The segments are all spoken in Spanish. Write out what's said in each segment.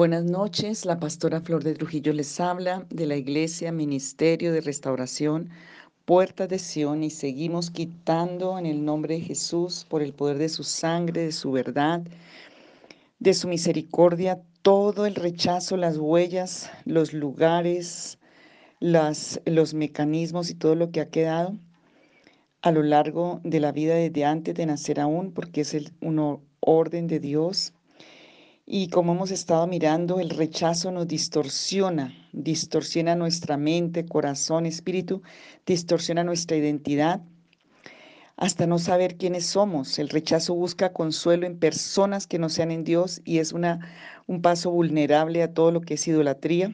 Buenas noches, la pastora Flor de Trujillo les habla de la Iglesia Ministerio de Restauración Puerta de Sión y seguimos quitando en el nombre de Jesús, por el poder de su sangre, de su verdad, de su misericordia, todo el rechazo, las huellas, los lugares, los mecanismos y todo lo que ha quedado a lo largo de la vida desde antes de nacer aún, porque es el, un orden de Dios y como hemos estado mirando, el rechazo nos distorsiona, distorsiona nuestra mente, corazón, espíritu, distorsiona nuestra identidad hasta no saber quiénes somos. El rechazo busca consuelo en personas que no sean en Dios y es una, un paso vulnerable a todo lo que es idolatría.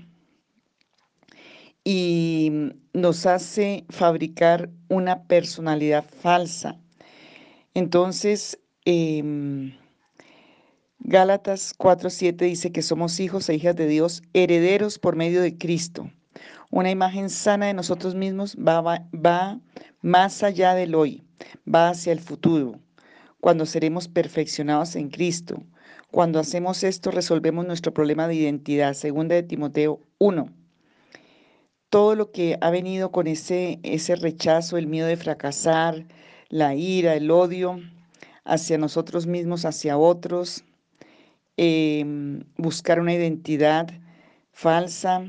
Y nos hace fabricar una personalidad falsa. Entonces, eh, Gálatas 4:7 dice que somos hijos e hijas de Dios, herederos por medio de Cristo. Una imagen sana de nosotros mismos va, más allá del hoy, va hacia el futuro, cuando seremos perfeccionados en Cristo. Cuando hacemos esto, resolvemos nuestro problema de identidad. Segunda de Timoteo 1. Todo lo que ha venido con ese, ese rechazo, el miedo de fracasar, la ira, el odio hacia nosotros mismos, hacia otros, Em, buscar una identidad falsa,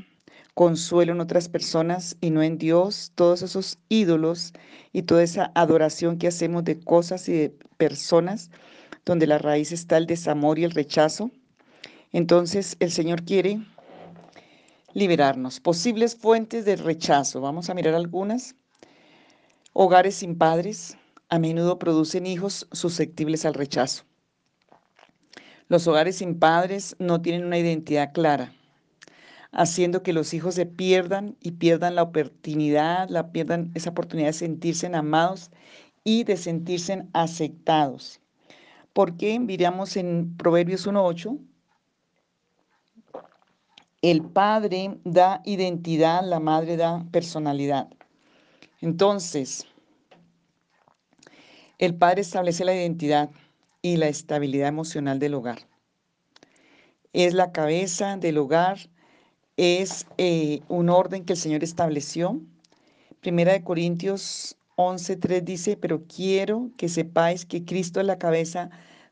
consuelo en otras personas y no en Dios, todos esos ídolos y toda esa adoración que hacemos de cosas y de personas, donde la raíz está el desamor y el rechazo. Entonces el Señor quiere liberarnos. Posibles fuentes de rechazo. Vamos a mirar algunas. Hogares sin padres a menudo producen hijos susceptibles al rechazo. Los hogares sin padres no tienen una identidad clara, haciendo que los hijos se pierdan y pierdan la oportunidad, la pierdan esa oportunidad de sentirse amados y de sentirse aceptados. Porque miramos en Proverbios 1.8, el padre da identidad, la madre da personalidad. Entonces, el padre establece la identidad y la estabilidad emocional del hogar. Es la cabeza del hogar, es eh, un orden que el Señor estableció. Primera de Corintios 11.3 dice, pero quiero que sepáis que Cristo es la cabeza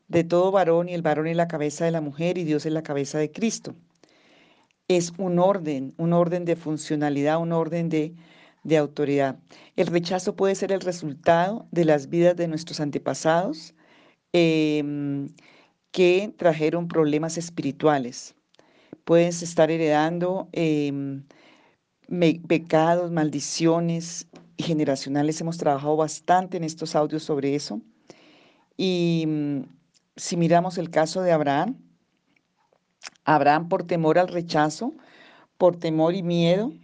de todo varón y el varón es la cabeza de la mujer y Dios es la cabeza de Cristo. Es un orden, un orden de funcionalidad, un orden de, de autoridad. El rechazo puede ser el resultado de las vidas de nuestros antepasados, Em, que trajeron problemas espirituales. Puedes estar heredando em, pecados, maldiciones generacionales. Hemos trabajado bastante en estos audios sobre eso. Y mm, si miramos el caso de Abraham, Abraham por temor al rechazo, por temor y miedo,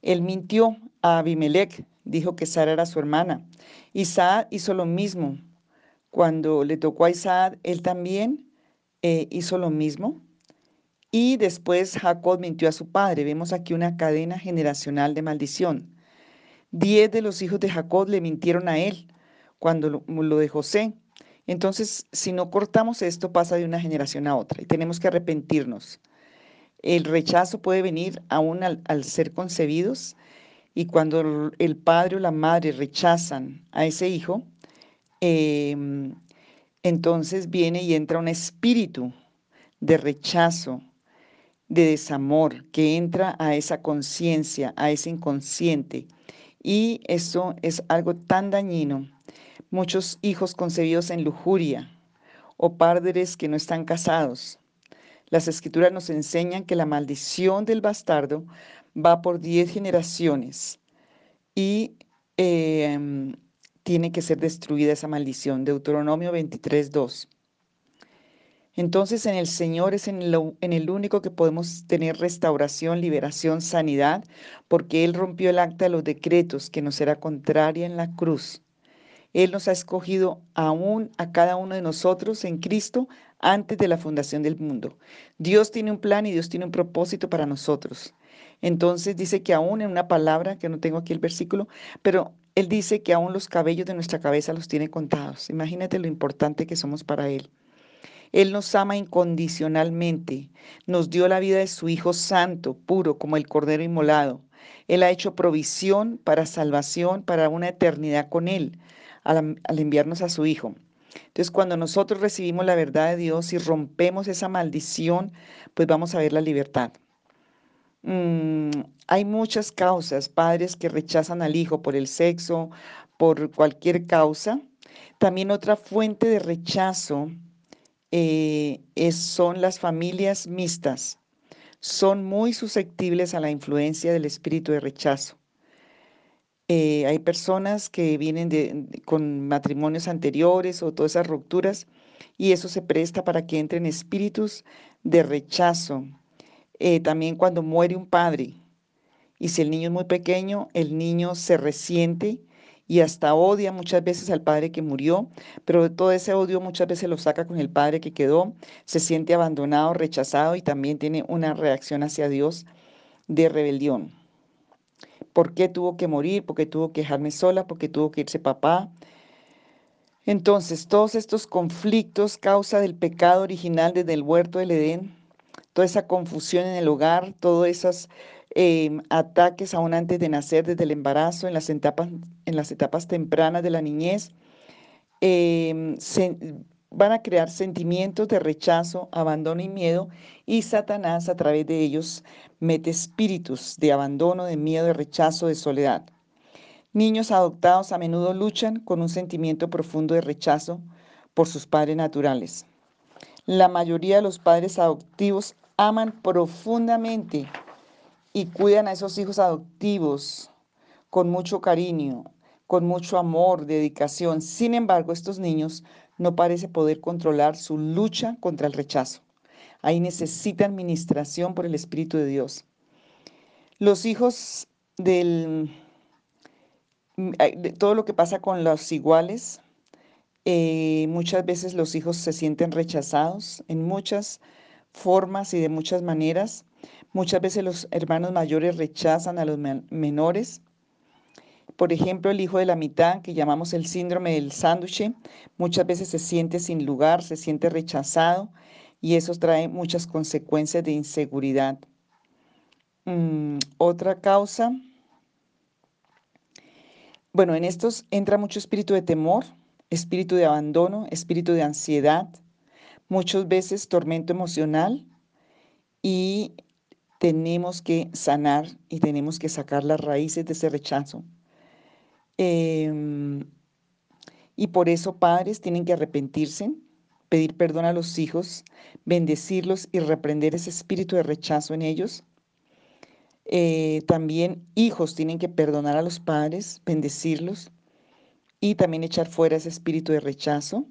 él mintió a Abimelech, dijo que Sara era su hermana. Isaac hizo lo mismo, cuando le tocó a Isaac, él también eh, hizo lo mismo. Y después Jacob mintió a su padre. Vemos aquí una cadena generacional de maldición. Diez de los hijos de Jacob le mintieron a él cuando lo, lo de José. Entonces, si no cortamos esto, pasa de una generación a otra y tenemos que arrepentirnos. El rechazo puede venir aún al, al ser concebidos y cuando el padre o la madre rechazan a ese hijo, Em, entonces viene y entra un espíritu de rechazo, de desamor, que entra a esa conciencia, a ese inconsciente. Y eso es algo tan dañino. Muchos hijos concebidos en lujuria o padres que no están casados. Las escrituras nos enseñan que la maldición del bastardo va por diez generaciones y eh, tiene que ser destruida esa maldición. Deuteronomio 23, 2. Entonces en el Señor es en, en, el único que podemos tener restauración, liberación, sanidad, porque Él rompió el acta de los decretos que nos era contraria en la cruz. Él nos ha escogido aún a cada uno de nosotros en Cristo antes de la fundación del mundo. Dios tiene un plan y Dios tiene un propósito para nosotros. Entonces dice que aún en una palabra, que no tengo aquí el versículo, pero él dice que aún los cabellos de nuestra cabeza los tiene contados. Imagínate lo importante que somos para Él. Él nos ama incondicionalmente, nos dio la vida de su Hijo Santo, puro, como el Cordero inmolado. Él ha hecho provisión para salvación, para una eternidad con Él, al, enviarnos a su Hijo. Entonces, cuando nosotros recibimos la verdad de Dios y rompemos esa maldición, pues vamos a ver la libertad. Mm, hay muchas causas, padres que rechazan al hijo por el sexo, por cualquier causa. También otra fuente de rechazo eh, son las familias mixtas. Son muy susceptibles a la influencia del espíritu de rechazo. Eh, hay personas que vienen con matrimonios anteriores o todas esas rupturas y eso se presta para que entren espíritus de rechazo. Eh, también cuando muere un padre y si el niño es muy pequeño, el niño se resiente y hasta odia muchas veces al padre que murió, pero todo ese odio muchas veces lo saca con el padre que quedó, se siente abandonado, rechazado y también tiene una reacción hacia Dios de rebelión. ¿Por qué tuvo que morir? ¿Por qué tuvo que dejarme sola? ¿Por qué tuvo que irse papá? Entonces, todos estos conflictos, causa del pecado original desde el huerto del Edén, toda esa confusión en el hogar, todos esos em, ataques aún antes de nacer, desde el embarazo, en las etapas, en las etapas tempranas de la niñez, em, van a crear sentimientos de rechazo, abandono y miedo, y Satanás a través de ellos mete espíritus de abandono, de miedo, de rechazo, de soledad. Niños adoptados a menudo luchan con un sentimiento profundo de rechazo por sus padres naturales. La mayoría de los padres adoptivos aman profundamente y cuidan a esos hijos adoptivos con mucho cariño, con mucho amor, dedicación. Sin embargo, estos niños no parece poder controlar su lucha contra el rechazo. Ahí necesita administración por el Espíritu de Dios. Los hijos del, de todo lo que pasa con los iguales, eh, muchas veces los hijos se sienten rechazados en muchas formas y de muchas maneras. Muchas veces los hermanos mayores rechazan a los menores por ejemplo, el hijo de la mitad, que llamamos el síndrome del sándwich, muchas veces se siente sin lugar, se siente rechazado y eso trae muchas consecuencias de inseguridad. Mm, otra causa, bueno, en estos entra mucho espíritu de temor, espíritu de abandono, espíritu de ansiedad, muchas veces tormento emocional y tenemos que sanar y tenemos que sacar las raíces de ese rechazo. Em, y por eso padres tienen que arrepentirse, pedir perdón a los hijos, bendecirlos y reprender ese espíritu de rechazo en ellos. Eh, también hijos tienen que perdonar a los padres, bendecirlos y también echar fuera ese espíritu de rechazo,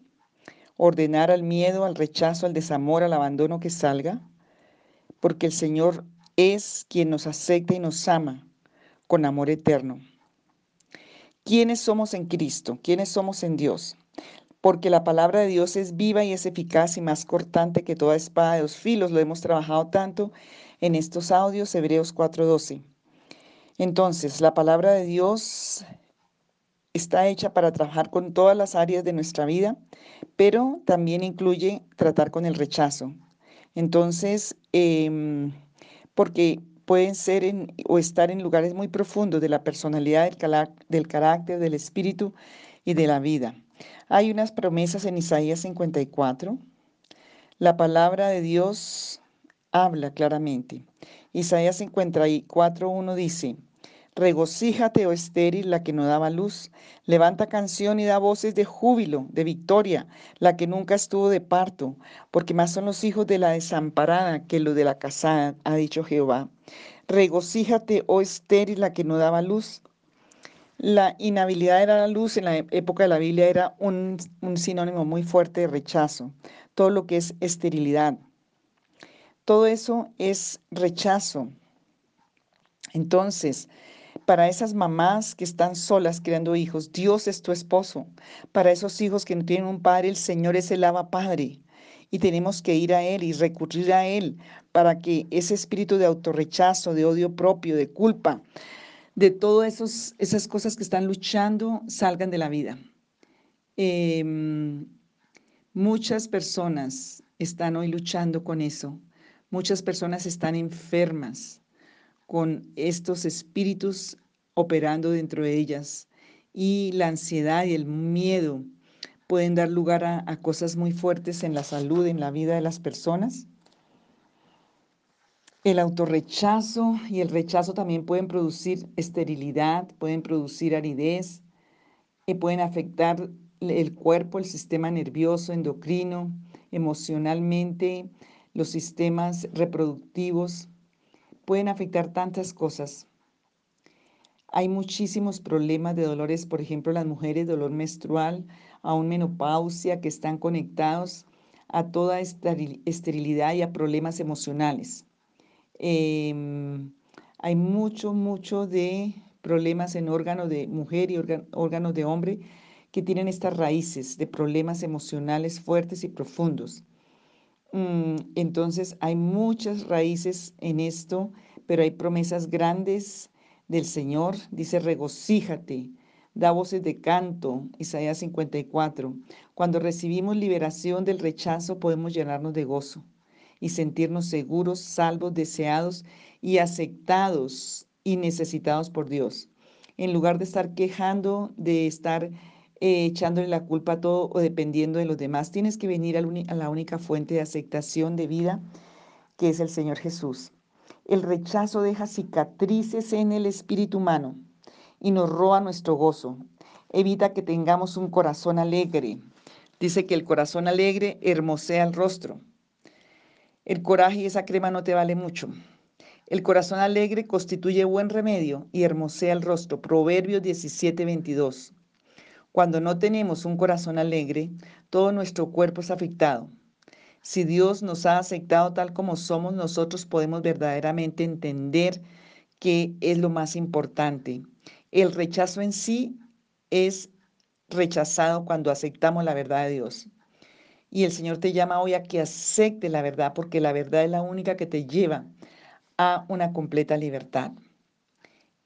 ordenar al miedo, al rechazo, al desamor, al abandono que salga, porque el Señor es quien nos acepta y nos ama con amor eterno. ¿Quiénes somos en Cristo? ¿Quiénes somos en Dios? Porque la palabra de Dios es viva y es eficaz y más cortante que toda espada de dos filos. Lo hemos trabajado tanto en estos audios, Hebreos 4:12. Entonces, la palabra de Dios está hecha para trabajar con todas las áreas de nuestra vida, pero también incluye tratar con el rechazo. Entonces, em, porque pueden ser o estar en lugares muy profundos de la personalidad, del, del carácter, del espíritu y de la vida. Hay unas promesas en Isaías 54. La palabra de Dios habla claramente. Isaías 54.1 dice, Regocíjate, oh estéril, la que no daba luz. Levanta canción y da voces de júbilo, de victoria, la que nunca estuvo de parto, porque más son los hijos de la desamparada que los de la casada, ha dicho Jehová. Regocíjate, oh estéril, la que no daba luz. La inhabilidad de la luz en la época de la Biblia era un, un sinónimo muy fuerte de rechazo. Todo lo que es esterilidad. Todo eso es rechazo. Entonces, para esas mamás que están solas creando hijos, Dios es tu esposo. Para esos hijos que no tienen un padre, el Señor es el Aba Padre. Y tenemos que ir a Él y recurrir a Él para que ese espíritu de autorrechazo, de odio propio, de culpa, de todas esas cosas que están luchando, salgan de la vida. Em, muchas personas están hoy luchando con eso. Muchas personas están enfermas con estos espíritus operando dentro de ellas y la ansiedad y el miedo pueden dar lugar a, cosas muy fuertes en la salud, en la vida de las personas. El autorrechazo y el rechazo también pueden producir esterilidad, pueden producir aridez, y pueden afectar el cuerpo, el sistema nervioso, endocrino, emocionalmente, los sistemas reproductivos, pueden afectar tantas cosas. Hay muchísimos problemas de dolores, por ejemplo, las mujeres, dolor menstrual, aún menopausia, que están conectados a toda esterilidad y a problemas emocionales. Em, hay mucho, mucho de problemas en órganos de mujer y órganos de hombre que tienen estas raíces de problemas emocionales fuertes y profundos. Mm, entonces hay muchas raíces en esto, pero hay promesas grandes del Señor. Dice, regocíjate, da voces de canto, Isaías 54. Cuando recibimos liberación del rechazo podemos llenarnos de gozo y sentirnos seguros, salvos, deseados y aceptados y necesitados por Dios. En lugar de estar quejando, de estar eh, echándole la culpa a todo o dependiendo de los demás. Tienes que venir a la única fuente de aceptación de vida, que es el Señor Jesús. El rechazo deja cicatrices en el espíritu humano y nos roba nuestro gozo. Evita que tengamos un corazón alegre. Dice que el corazón alegre hermosea el rostro. El coraje y esa crema no te vale mucho. El corazón alegre constituye buen remedio y hermosea el rostro. Proverbios 17, 22. Cuando no tenemos un corazón alegre, todo nuestro cuerpo es afectado. Si Dios nos ha aceptado tal como somos, nosotros podemos verdaderamente entender que es lo más importante. El rechazo en sí es rechazado cuando aceptamos la verdad de Dios. Y el Señor te llama hoy a que acepte la verdad, porque la verdad es la única que te lleva a una completa libertad.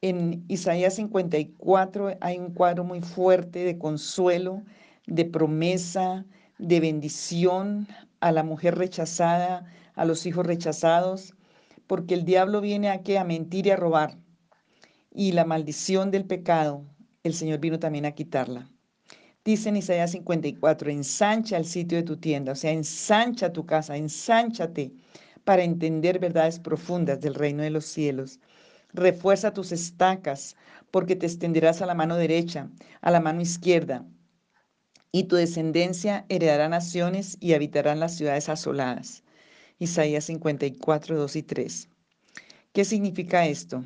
En Isaías 54 hay un cuadro muy fuerte de consuelo, de promesa, de bendición a la mujer rechazada, a los hijos rechazados, porque el diablo viene aquí a mentir y a robar. Y la maldición del pecado, el Señor vino también a quitarla. Dice en Isaías 54, ensancha el sitio de tu tienda, o sea, ensancha tu casa, ensánchate para entender verdades profundas del reino de los cielos. Refuerza tus estacas, porque te extenderás a la mano derecha, a la mano izquierda, y tu descendencia heredará naciones y habitarán las ciudades asoladas. Isaías 54, 2 y 3. ¿Qué significa esto?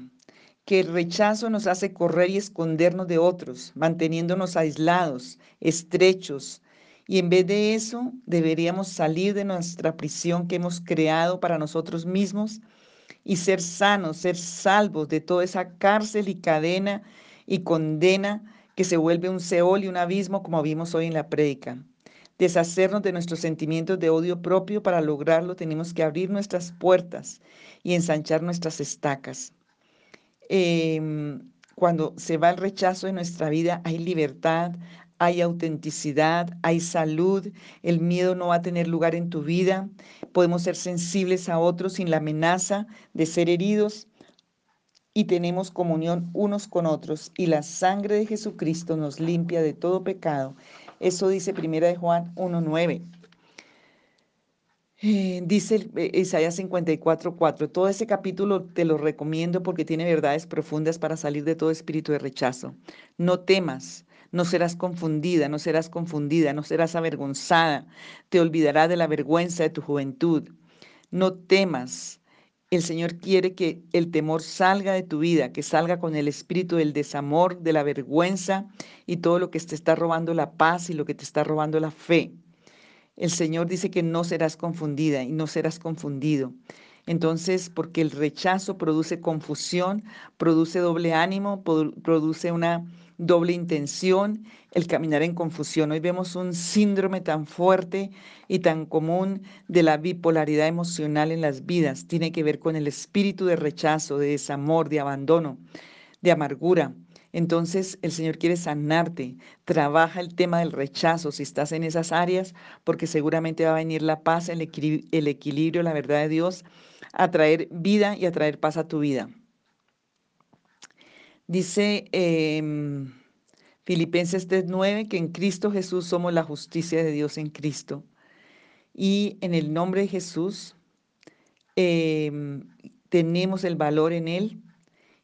Que el rechazo nos hace correr y escondernos de otros, manteniéndonos aislados, estrechos, y en vez de eso deberíamos salir de nuestra prisión que hemos creado para nosotros mismos y ser sanos, ser salvos de toda esa cárcel y cadena y condena que se vuelve un Seol y un abismo como vimos hoy en la prédica. Deshacernos de nuestros sentimientos de odio propio, para lograrlo tenemos que abrir nuestras puertas y ensanchar nuestras estacas. Em, cuando se va el rechazo de nuestra vida, hay libertad, hay autenticidad, hay salud, el miedo no va a tener lugar en tu vida, podemos ser sensibles a otros sin la amenaza de ser heridos y tenemos comunión unos con otros y la sangre de Jesucristo nos limpia de todo pecado. Eso dice Primera de Juan 1.9. Eh, dice eh, Isaías 54.4, todo ese capítulo te lo recomiendo porque tiene verdades profundas para salir de todo espíritu de rechazo. No temas, no serás confundida, no serás confundida, no serás avergonzada. Te olvidará de la vergüenza de tu juventud. No temas. El Señor quiere que el temor salga de tu vida, que salga con el espíritu del desamor, de la vergüenza y todo lo que te está robando la paz y lo que te está robando la fe. El Señor dice que no serás confundida y no serás confundido. Entonces, porque el rechazo produce confusión, produce doble ánimo, produce una doble intención, el caminar en confusión. Hoy vemos un síndrome tan fuerte y tan común de la bipolaridad emocional en las vidas. Tiene que ver con el espíritu de rechazo, de desamor, de abandono, de amargura. Entonces el Señor quiere sanarte. Trabaja el tema del rechazo si estás en esas áreas, porque seguramente va a venir la paz, el, equilibrio, la verdad de Dios, a traer vida y a traer paz a tu vida. Dice em, Filipenses 3:9 que en Cristo Jesús somos la justicia de Dios en Cristo. Y en el nombre de Jesús em, tenemos el valor en Él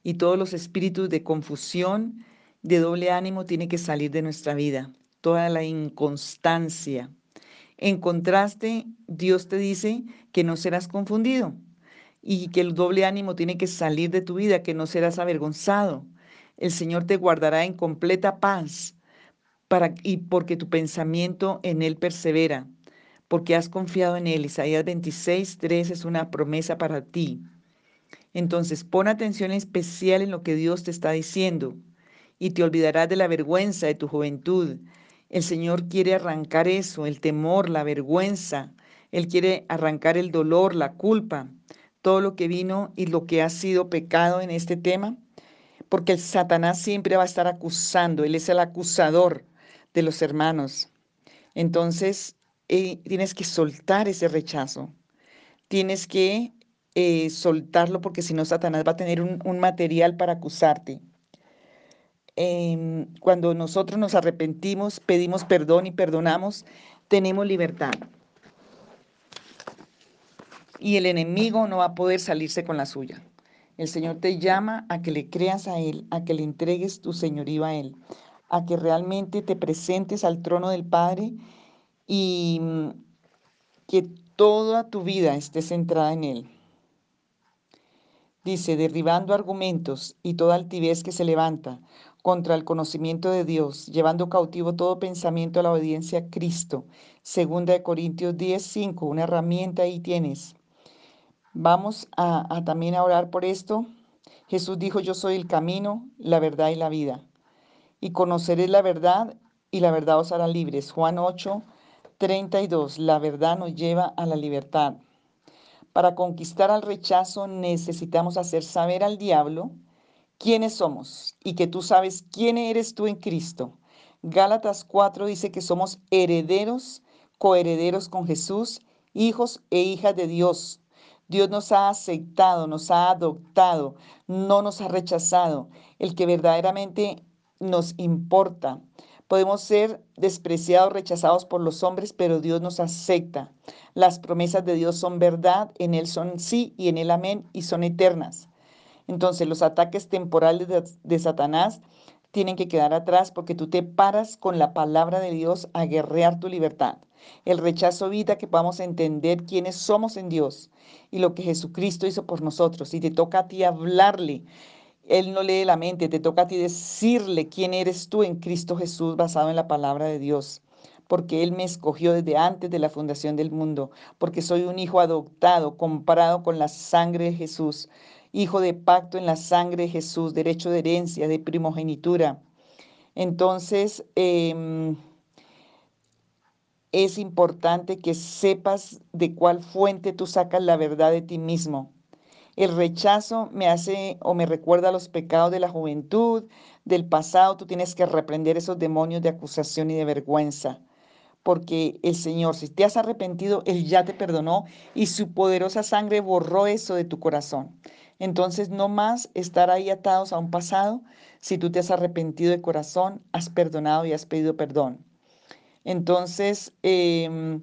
y todos los espíritus de confusión, de doble ánimo, tienen que salir de nuestra vida. Toda la inconstancia. En contraste, Dios te dice que no serás confundido y que el doble ánimo tiene que salir de tu vida, que no serás avergonzado. El Señor te guardará en completa paz para, y porque tu pensamiento en Él persevera, porque has confiado en Él. Isaías 26, 3 es una promesa para ti. Entonces, pon atención especial en lo que Dios te está diciendo y te olvidarás de la vergüenza de tu juventud. El Señor quiere arrancar eso, el temor, la vergüenza. Él quiere arrancar el dolor, la culpa, todo lo que vino y lo que ha sido pecado en este tema, porque el Satanás siempre va a estar acusando, él es el acusador de los hermanos. Entonces, eh, tienes que soltar ese rechazo. Tienes que eh, soltarlo porque si no Satanás va a tener un, material para acusarte. Em, cuando nosotros nos arrepentimos, pedimos perdón y perdonamos, tenemos libertad. Y el enemigo no va a poder salirse con la suya. El Señor te llama a que le creas a Él, a que le entregues tu señorío a Él, a que realmente te presentes al trono del Padre y mm, que toda tu vida esté centrada en Él. Dice, derribando argumentos y toda altivez que se levanta contra el conocimiento de Dios, llevando cautivo todo pensamiento a la obediencia a Cristo. Segunda de Corintios 10, 5, una herramienta ahí tienes. Vamos a, también a orar por esto. Jesús dijo, yo soy el camino, la verdad y la vida. Y conoceréis la verdad y la verdad os hará libres. Juan 8, 32, la verdad nos lleva a la libertad. Para conquistar al rechazo necesitamos hacer saber al diablo quiénes somos y que tú sabes quién eres tú en Cristo. Gálatas 4 dice que somos herederos, coherederos con Jesús, hijos e hijas de Dios. Dios nos ha aceptado, nos ha adoptado, no nos ha rechazado. El que verdaderamente nos importa. Podemos ser despreciados, rechazados por los hombres, pero Dios nos acepta. Las promesas de Dios son verdad, en Él son sí y en Él amén y son eternas. Entonces los ataques temporales de, Satanás tienen que quedar atrás porque tú te paras con la palabra de Dios a guerrear tu libertad. El rechazo evita que podamos entender quiénes somos en Dios y lo que Jesucristo hizo por nosotros. Y te toca a ti hablarle él no lee la mente, te toca a ti decirle quién eres tú en Cristo Jesús basado en la palabra de Dios. Porque Él me escogió desde antes de la fundación del mundo, porque soy un hijo adoptado, comparado con la sangre de Jesús, hijo de pacto en la sangre de Jesús, derecho de herencia, de primogenitura. Entonces, em, es importante que sepas de cuál fuente tú sacas la verdad de ti mismo. El rechazo me hace o me recuerda los pecados de la juventud, del pasado. Tú tienes que reprender esos demonios de acusación y de vergüenza. Porque el Señor, si te has arrepentido, Él ya te perdonó y su poderosa sangre borró eso de tu corazón. Entonces, no más estar ahí atados a un pasado. Si tú te has arrepentido de corazón, has perdonado y has pedido perdón. Entonces, em,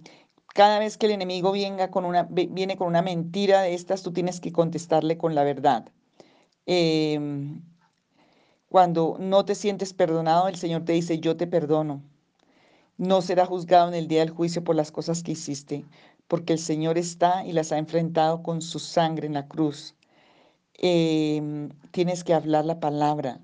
cada vez que el enemigo venga con una, viene con una mentira de estas, tú tienes que contestarle con la verdad. Em, cuando no te sientes perdonado, el Señor te dice, yo te perdono. No será juzgado en el día del juicio por las cosas que hiciste, porque el Señor está y las ha enfrentado con su sangre en la cruz. Em, tienes que hablar la palabra,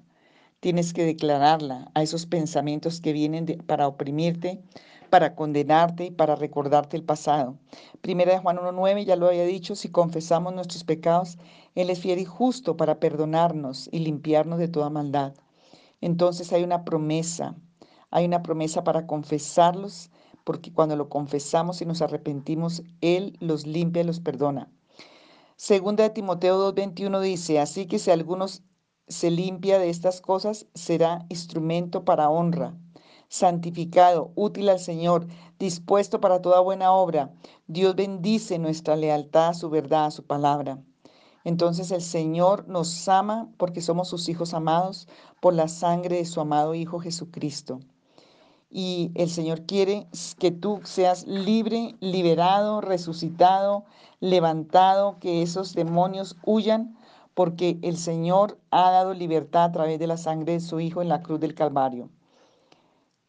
tienes que declararla a esos pensamientos que vienen para oprimirte, para condenarte y para recordarte el pasado. Primera de Juan 1.9, ya lo había dicho, si confesamos nuestros pecados, Él es fiel y justo para perdonarnos y limpiarnos de toda maldad. Entonces hay una promesa, hay una promesa para confesarlos, porque cuando lo confesamos y nos arrepentimos, Él los limpia y los perdona. Segunda de Timoteo 2.21 dice, así que si algunos se limpia de estas cosas, será instrumento para honra, santificado, útil al Señor, dispuesto para toda buena obra. Dios bendice nuestra lealtad a su verdad, a su palabra. Entonces el Señor nos ama porque somos sus hijos amados por la sangre de su amado Hijo Jesucristo. Y el Señor quiere que tú seas libre, liberado, resucitado, levantado, que esos demonios huyan, porque el Señor ha dado libertad a través de la sangre de su Hijo en la cruz del Calvario.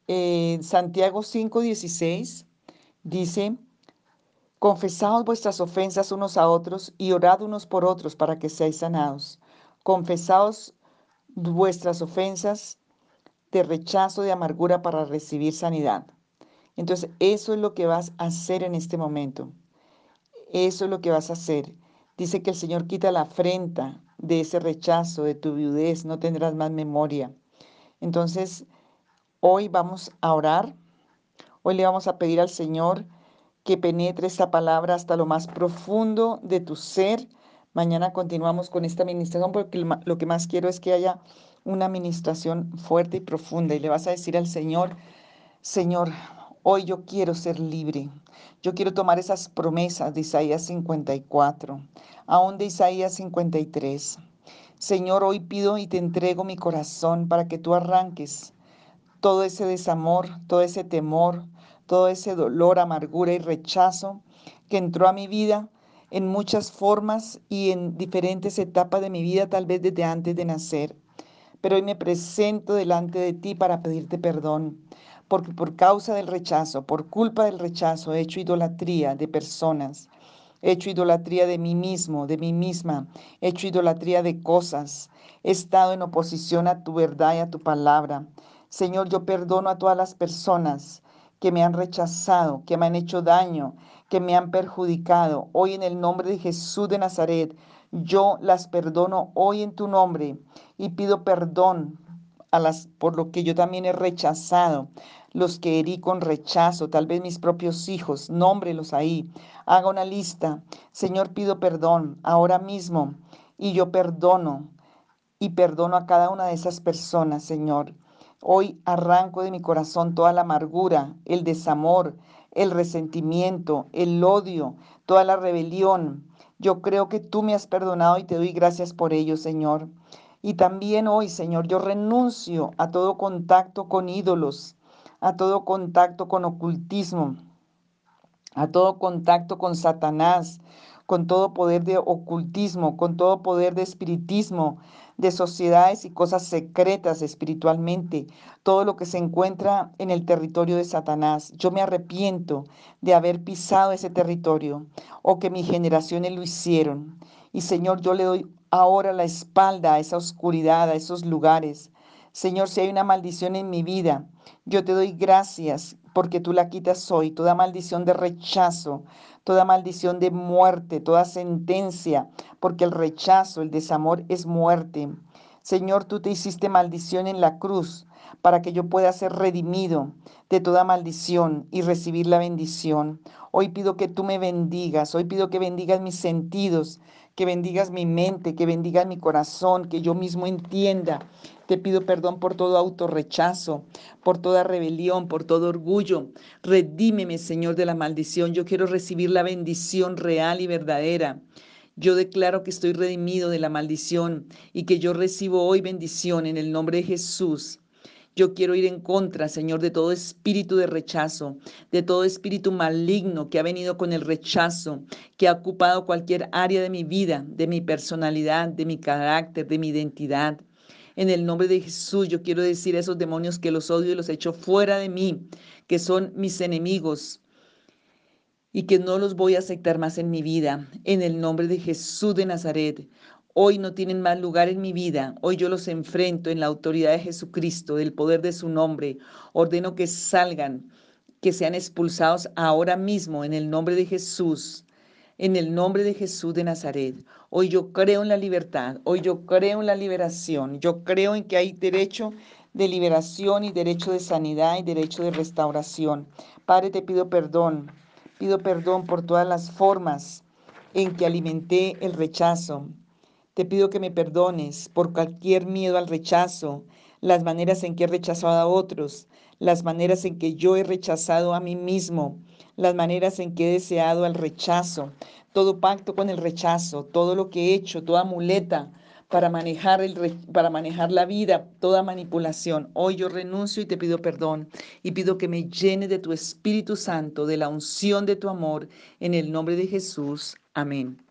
En Santiago 5:16 dice, Confesaos vuestras ofensas unos a otros y orad unos por otros para que seáis sanados. Confesaos vuestras ofensas de rechazo, de amargura para recibir sanidad. Entonces, eso es lo que vas a hacer en este momento. Eso es lo que vas a hacer. Dice que el Señor quita la afrenta de ese rechazo, de tu viudez, no tendrás más memoria. Entonces, hoy vamos a orar. Hoy le vamos a pedir al Señor que penetre esa palabra hasta lo más profundo de tu ser. Mañana continuamos con esta administración porque lo que más quiero es que haya una administración fuerte y profunda y le vas a decir al Señor, Señor, hoy yo quiero ser libre. Yo quiero tomar esas promesas de Isaías 54, aún de Isaías 53. Señor, hoy pido y te entrego mi corazón para que tú arranques todo ese desamor, todo ese temor, todo ese dolor, amargura y rechazo que entró a mi vida en muchas formas y en diferentes etapas de mi vida, tal vez desde antes de nacer. Pero hoy me presento delante de ti para pedirte perdón, porque por causa del rechazo, por culpa del rechazo, he hecho idolatría de personas, he hecho idolatría de mí mismo, de mí misma, he hecho idolatría de cosas, he estado en oposición a tu verdad y a tu palabra. Señor, yo perdono a todas las personas que me han rechazado, que me han hecho daño, que me han perjudicado. Hoy en el nombre de Jesús de Nazaret, yo las perdono hoy en tu nombre y pido perdón por lo que yo también he rechazado, los que herí con rechazo, tal vez mis propios hijos, nómbrelos ahí. Haga una lista. Señor, pido perdón ahora mismo y yo perdono y perdono a cada una de esas personas, Señor. Hoy arranco de mi corazón toda la amargura, el desamor, el resentimiento, el odio, toda la rebelión. Yo creo que tú me has perdonado y te doy gracias por ello, Señor. Y también hoy, Señor, yo renuncio a todo contacto con ídolos, a todo contacto con ocultismo, a todo contacto con Satanás, con todo poder de ocultismo, con todo poder de espiritismo, de sociedades y cosas secretas espiritualmente, todo lo que se encuentra en el territorio de Satanás. Yo me arrepiento de haber pisado ese territorio o que mis generaciones lo hicieron. Y Señor, yo le doy ahora la espalda a esa oscuridad, a esos lugares. Señor, si hay una maldición en mi vida, yo te doy gracias porque tú la quitas hoy, toda maldición de rechazo, toda maldición de muerte, toda sentencia, porque el rechazo, el desamor es muerte. Señor, tú te hiciste maldición en la cruz para que yo pueda ser redimido de toda maldición y recibir la bendición. Hoy pido que tú me bendigas, hoy pido que bendigas mis sentidos, que bendigas mi mente, que bendigas mi corazón, que yo mismo entienda. Te pido perdón por todo autorrechazo, por toda rebelión, por todo orgullo. Redímeme, Señor, de la maldición. Yo quiero recibir la bendición real y verdadera. Yo declaro que estoy redimido de la maldición y que yo recibo hoy bendición en el nombre de Jesús. Yo quiero ir en contra, Señor, de todo espíritu de rechazo, de todo espíritu maligno que ha venido con el rechazo, que ha ocupado cualquier área de mi vida, de mi personalidad, de mi carácter, de mi identidad. En el nombre de Jesús, yo quiero decir a esos demonios que los odio y los echo fuera de mí, que son mis enemigos y que no los voy a aceptar más en mi vida. En el nombre de Jesús de Nazaret, Hoy no tienen más lugar en mi vida. Hoy yo los enfrento en la autoridad de Jesucristo, del poder de su nombre. Ordeno que salgan, que sean expulsados ahora mismo en el nombre de Jesús. En el nombre de Jesús de Nazaret. Hoy yo creo en la libertad. Hoy yo creo en la liberación. Yo creo en que hay derecho de liberación y derecho de sanidad y derecho de restauración. Padre, te pido perdón. Pido perdón por todas las formas en que alimenté el rechazo, Te pido que me perdones por cualquier miedo al rechazo, las maneras en que he rechazado a otros, las maneras en que yo he rechazado a mí mismo, las maneras en que he deseado el rechazo, todo pacto con el rechazo, todo lo que he hecho, toda muleta para manejar, el, para manejar la vida, toda manipulación. Hoy yo renuncio y te pido perdón y pido que me llene de tu Espíritu Santo, de la unción de tu amor, en el nombre de Jesús. Amén.